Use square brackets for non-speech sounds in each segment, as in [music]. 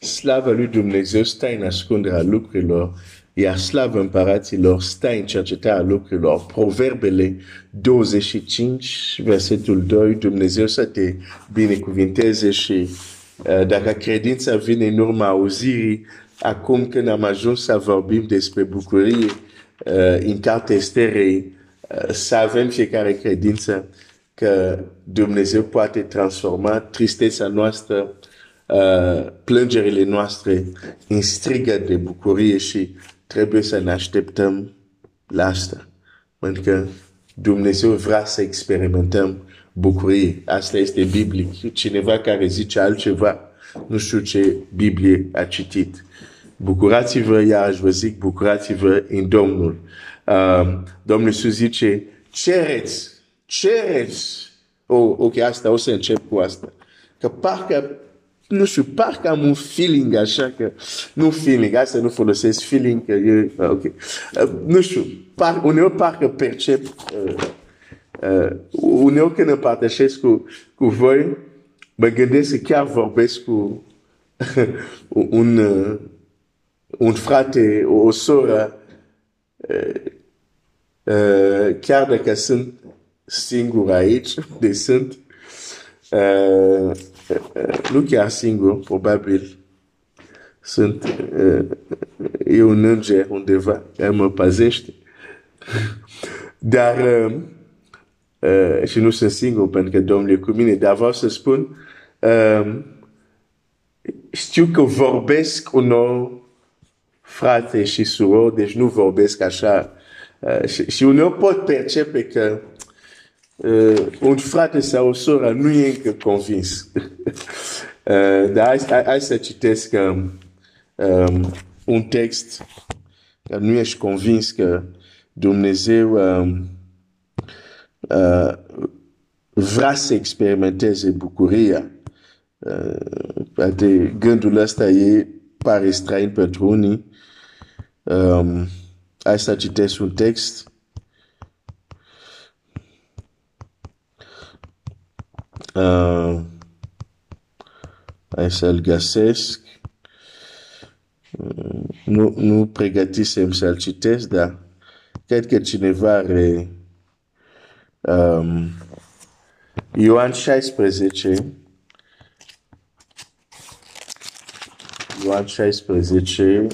slava lui Dumnezeu stă în ascunderea lucrurilor, iar slava împăraților stă în cercetarea lucrurilor. Proverbele 25, versetul 2, Dumnezeu să te binecuvinteze și uh, dacă credința vine în urma auzirii, acum când am ajuns să vorbim despre bucurie, uh, în cartea Esterei, uh, să avem fiecare credință că Dumnezeu poate transforma tristețea noastră, uh, plângerile noastre în strigă de bucurie și trebuie să ne așteptăm la asta. Pentru că Dumnezeu vrea să experimentăm bucurie. Asta este biblic. Cineva care zice altceva, nu știu ce Biblie a citit. Bucurați-vă, iarăși vă zic, bucurați-vă în Domnul. Uh, Domnul Iisus zice, cereți, cereți. Oh, ok, asta o să încep cu asta. Că parcă, nu știu, parcă am un feeling așa că, nu feeling, asta nu folosesc feeling, că e, ok. Uh, nu știu, par, uneori parcă percep, uh, uh, uneori când împărtășesc cu, cu voi, mă gândesc că chiar vorbesc cu un, uh, un frate, o soră, uh, uh, chiar dacă sunt singur aici, de sunt, uh, uh, nu chiar singur, probabil, sunt, uh, e un înger undeva care mă păzește. Dar, uh, uh, și nu sunt singur pentru că Domnul e cu mine, dar vreau să spun, uh, știu că vorbesc unor frate și surori, deci nu vorbesc așa. Uh, și, și uneori pot percepe că uh, un frate sau o soră nu e încă convins. [laughs] uh, dar hai, hai, hai să citesc um, um, un text că nu ești convins că Dumnezeu um, uh, vrea să experimenteze bucuria. Uh, poate gândul ăsta e pare străin pentru unii. Um, hai să citesc un text. Uh, hai să-l găsesc. Uh, nu, nu pregătisem să-l citesc, dar cred că cineva are um, Ioan 16 Ioan 16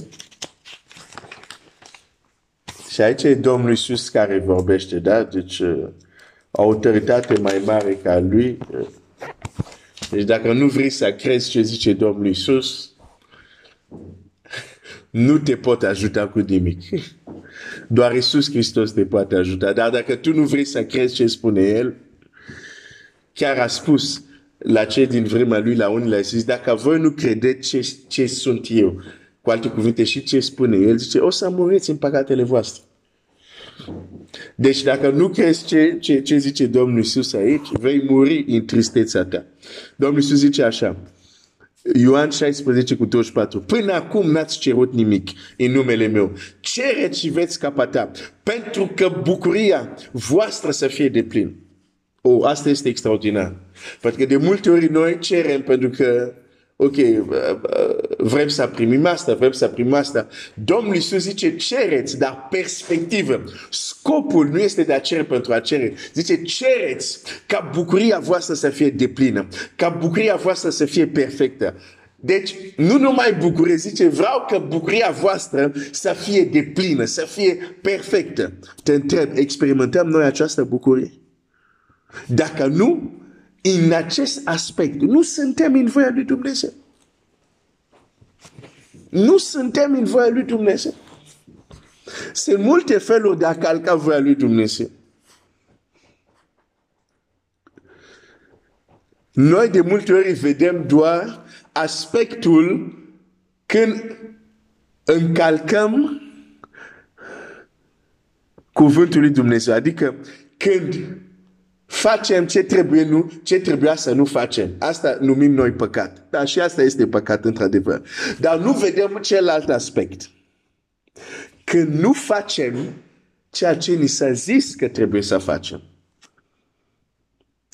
și aici e Domnul Iisus care vorbește, da? Deci, uh, autoritate mai mare ca lui. Uh, deci dacă nu vrei să crezi ce zice Domnul Iisus, nu te pot ajuta cu nimic. Doar Iisus Hristos te poate ajuta. Dar dacă tu nu vrei să crezi ce spune El, chiar a spus la cei din vremea lui, la unii le-a zis, dacă voi nu credeți ce, ce sunt eu, cu alte cuvinte și ce spune El, zice, o să muriți în păcatele voastre. Deci dacă nu crezi ce, ce, ce zice Domnul Iisus aici, vei muri în tristețea ta. Domnul Iisus zice așa, Ioan 16 cu 24. Până acum n-ați cerut nimic în numele meu. Cereți și veți capata. Pentru că bucuria voastră să fie de plin. Oh, asta este extraordinar. Pentru că de multe ori noi cerem pentru că ok, uh, uh, vrem să primim asta, vrem să primim asta. Domnul Iisus zice, cereți, dar perspectivă. Scopul nu este de a cere pentru a cere. Zice, cereți ca bucuria voastră să fie deplină, ca bucuria voastră să fie perfectă. Deci, nu numai bucurie, zice, vreau că bucuria voastră să fie deplină, să fie perfectă. Te întreb, experimentăm noi această bucurie? Dacă nu, în acest aspect, nu suntem în voia lui Dumnezeu. Nu suntem în voia lui Dumnezeu. Sunt multe feluri de a calca voia lui Dumnezeu. Noi de multe ori vedem doar aspectul când încalcăm cuvântul lui Dumnezeu. Adică când facem ce trebuie, nu, ce trebuia să nu facem. Asta numim noi păcat. Dar și asta este păcat, într-adevăr. Dar nu vedem celălalt aspect. Când nu facem ceea ce ni s-a zis că trebuie să facem.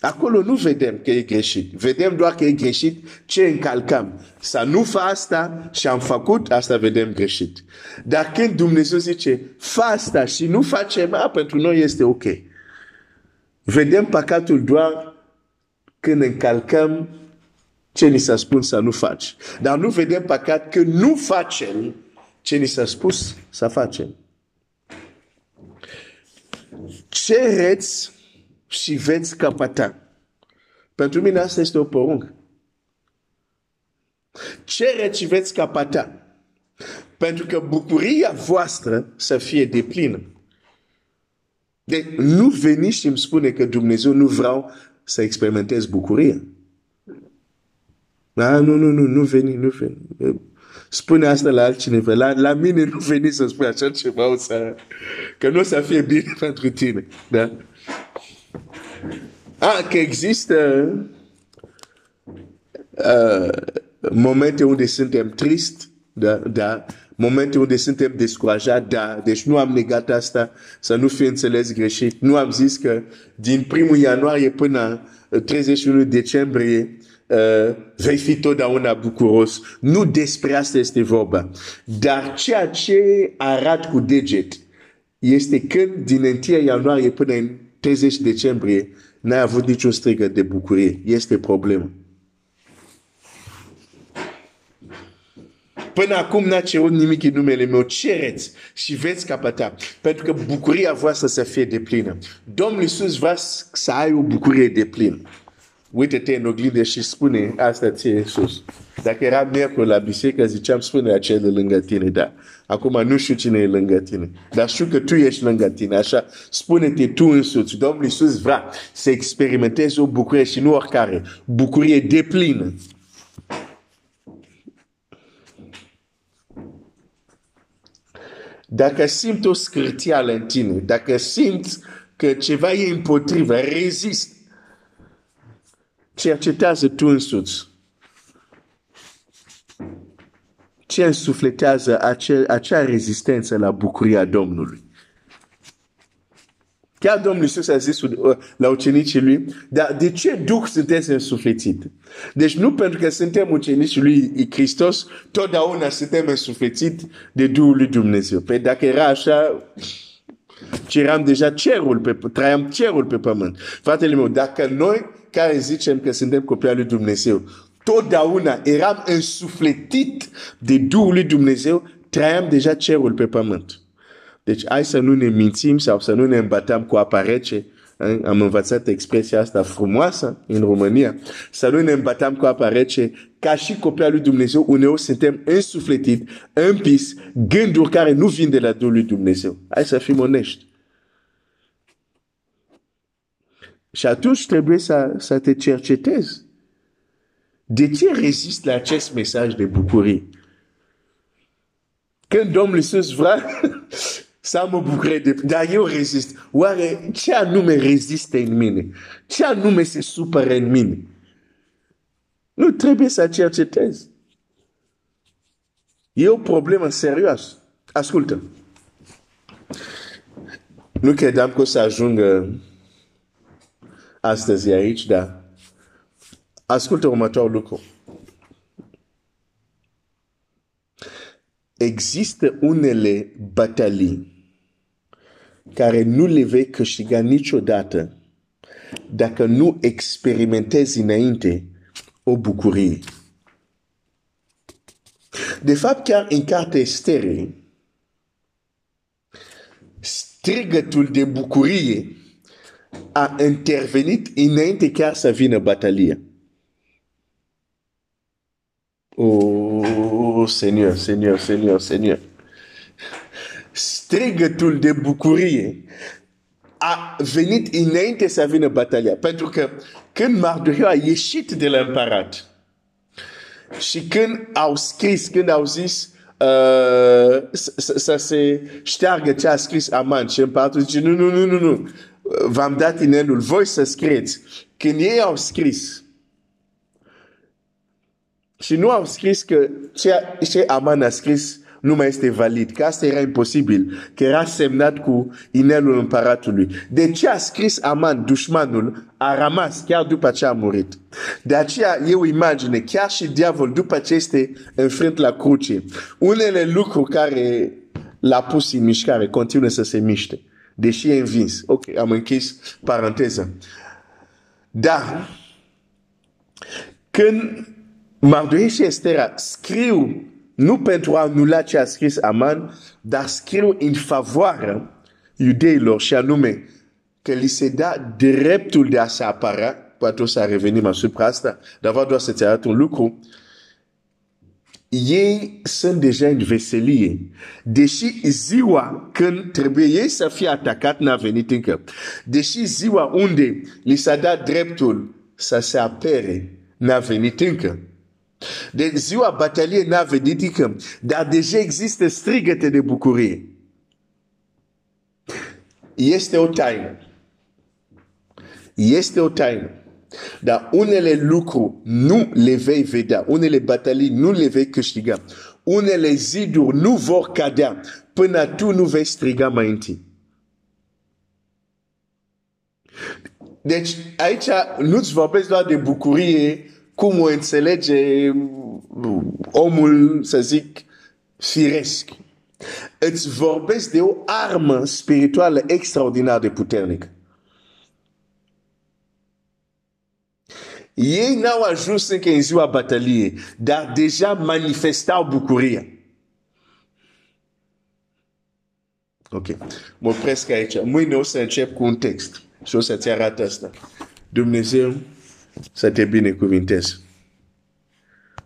Acolo nu vedem că e greșit. Vedem doar că e greșit ce încalcăm. Să nu fa asta și am făcut, asta vedem greșit. Dar când Dumnezeu zice, fa asta și nu facem, a, pentru noi este ok. Vedem păcatul doar când încalcăm ce ni s-a spus să nu faci. Dar nu vedem păcat că nu facem ce ni s-a spus să facem. Cereți și veți căpăta. Pentru mine asta este o poruncă. Cereți și veți căpăta. Pentru că bucuria voastră să fie deplină. Deci nu veniți și îmi spune că Dumnezeu nu vreau să experimentez bucuria. Da, nu, nu, nu, nu veni, nu veni. Spune asta la altcineva. La, la mine nu veni să spui așa ceva, o să, că nu o să fie bine [laughs] pentru tine. Da? Ah, că există uh, momente unde suntem trist, da, da, momente unde suntem descurajați, da, deci nu am negat asta, să nu fie înțeles greșit. Nu am zis că din primul ianuarie până 31 decembrie uh, vei fi totdeauna bucuros. Nu despre asta este vorba. Dar ceea ce arat cu deget este când din 1 ianuarie până în 30 decembrie n-ai avut niciun strigă de bucurie. Este problemă. Până acum n-a cerut nimic în numele meu. Cereți și veți capăta. Pentru că bucuria voastră să fie de plină. Domnul Iisus vrea să ai o bucurie de plină. Uite-te în oglindă și spune asta ție sus. Dacă era miercuri la biserică, ziceam spune aceea de lângă tine, da. Acum nu știu cine e lângă tine, dar știu că tu ești lângă tine, așa. Spune-te tu însuți. Domnul Iisus vrea să experimentezi o bucurie și nu oricare. Bucurie de Dacă simți o scârtială în tine, dacă simți că ceva e împotrivă, rezist, cercetează tu însuți. Ce însufletează acea, acea rezistență la bucuria Domnului? Chiar Domnul Iisus a zis uh, la ucenicii lui, dar de ce Duh sunteți însuflețit? Deci nu pentru că suntem ucenicii lui Hristos, totdeauna suntem însuflețit de Duhul lui Dumnezeu. Păi dacă era așa, ceram deja cerul pe, traiam cerul pe pământ. Fratele meu, dacă noi care zicem că suntem copii al lui Dumnezeu, totdeauna eram însufletit de Duhul lui Dumnezeu, traiam deja cerul pe pământ. Deci hai să nu ne mințim sau să nu ne îmbătăm cu apa rece. Am învățat expresia asta frumoasă în România. Să nu ne îmbătăm cu apa rece. Ca și copii lui Dumnezeu, uneori suntem însufletit, împis, gânduri care nu vin de la Duhul lui Dumnezeu. Hai să fim onești. Și atunci trebuie să, să te cercetezi. De ce rezist la acest mesaj de bucurie? Când Domnul Iisus vrea să mă bucure de... Dar eu rezist. Oare ce anume rezistă în mine? Ce anume se supără în mine? Nu trebuie să cercetezi. E o problemă serioasă. Ascultă. Nu credeam că o să ajungă astăzi aici, dar ascultă următorul lucru. Există unele batalii care nu le vei câștiga niciodată dacă nu experimentezi înainte o bucurie. De fapt, chiar în cartea Estere, strigătul de bucurie a intervenit înainte chiar să vină batalia. Oh, Seigneur, Seigneur, Seigneur, Seigneur. Strigătul de bucurie a venit înainte să vină batalia. Pentru că când Mardocheu a ieșit de la împărat și când au scris, când au zis uh, să se șteargă ce a scris Aman și împăratul zice nu, nu, nu, nu, nu v-am dat inelul, voi să scrieți. Când ei au scris, și nu au scris că ce, ce Aman a scris nu mai este valid, că asta era imposibil, că era semnat cu inelul împăratului. De ce a scris Aman, dușmanul, a rămas chiar după ce a murit. De aceea e o imagine, chiar și diavol, după ce este înfrânt la cruce, unele lucruri care l-a pus în mișcare continuă să se miște, deși e învins. Ok, am închis paranteza. Dar, când Mardochee și Estera scriu nu pentru a anula ce a scris Aman, dar scriu în favoarea iudeilor și anume că li se da dreptul de a se apăra, poate o să revenim asupra asta, dar vreau doar să-ți arăt un lucru, ei sunt deja în veselie. Deși ziua când trebuie ei să fie atacat n-a venit încă. Deși ziua unde li s-a dat dreptul să se apere n-a venit încă. De ziua bataliei n-a venit încă. Dar deja există strigăte de bucurie. Este o taină. Este o taină. Dar unele lucruri nu le vei vedea, unele batalii nu le vei câștiga, unele ziduri nu vor cadea până tu nu vei striga mai întâi. Deci aici nu-ți vorbesc doar de bucurie, cum o înțelege omul, să zic, firesc. Îți vorbesc de o armă spirituală extraordinar de puternică. Ei n-au ajuns încă în ziua bataliei, dar deja manifestau bucuria. Ok. Mă opresc aici. Mâine o să încep cu un text și o să-ți arăt asta. Dumnezeu să te binecuvinteze.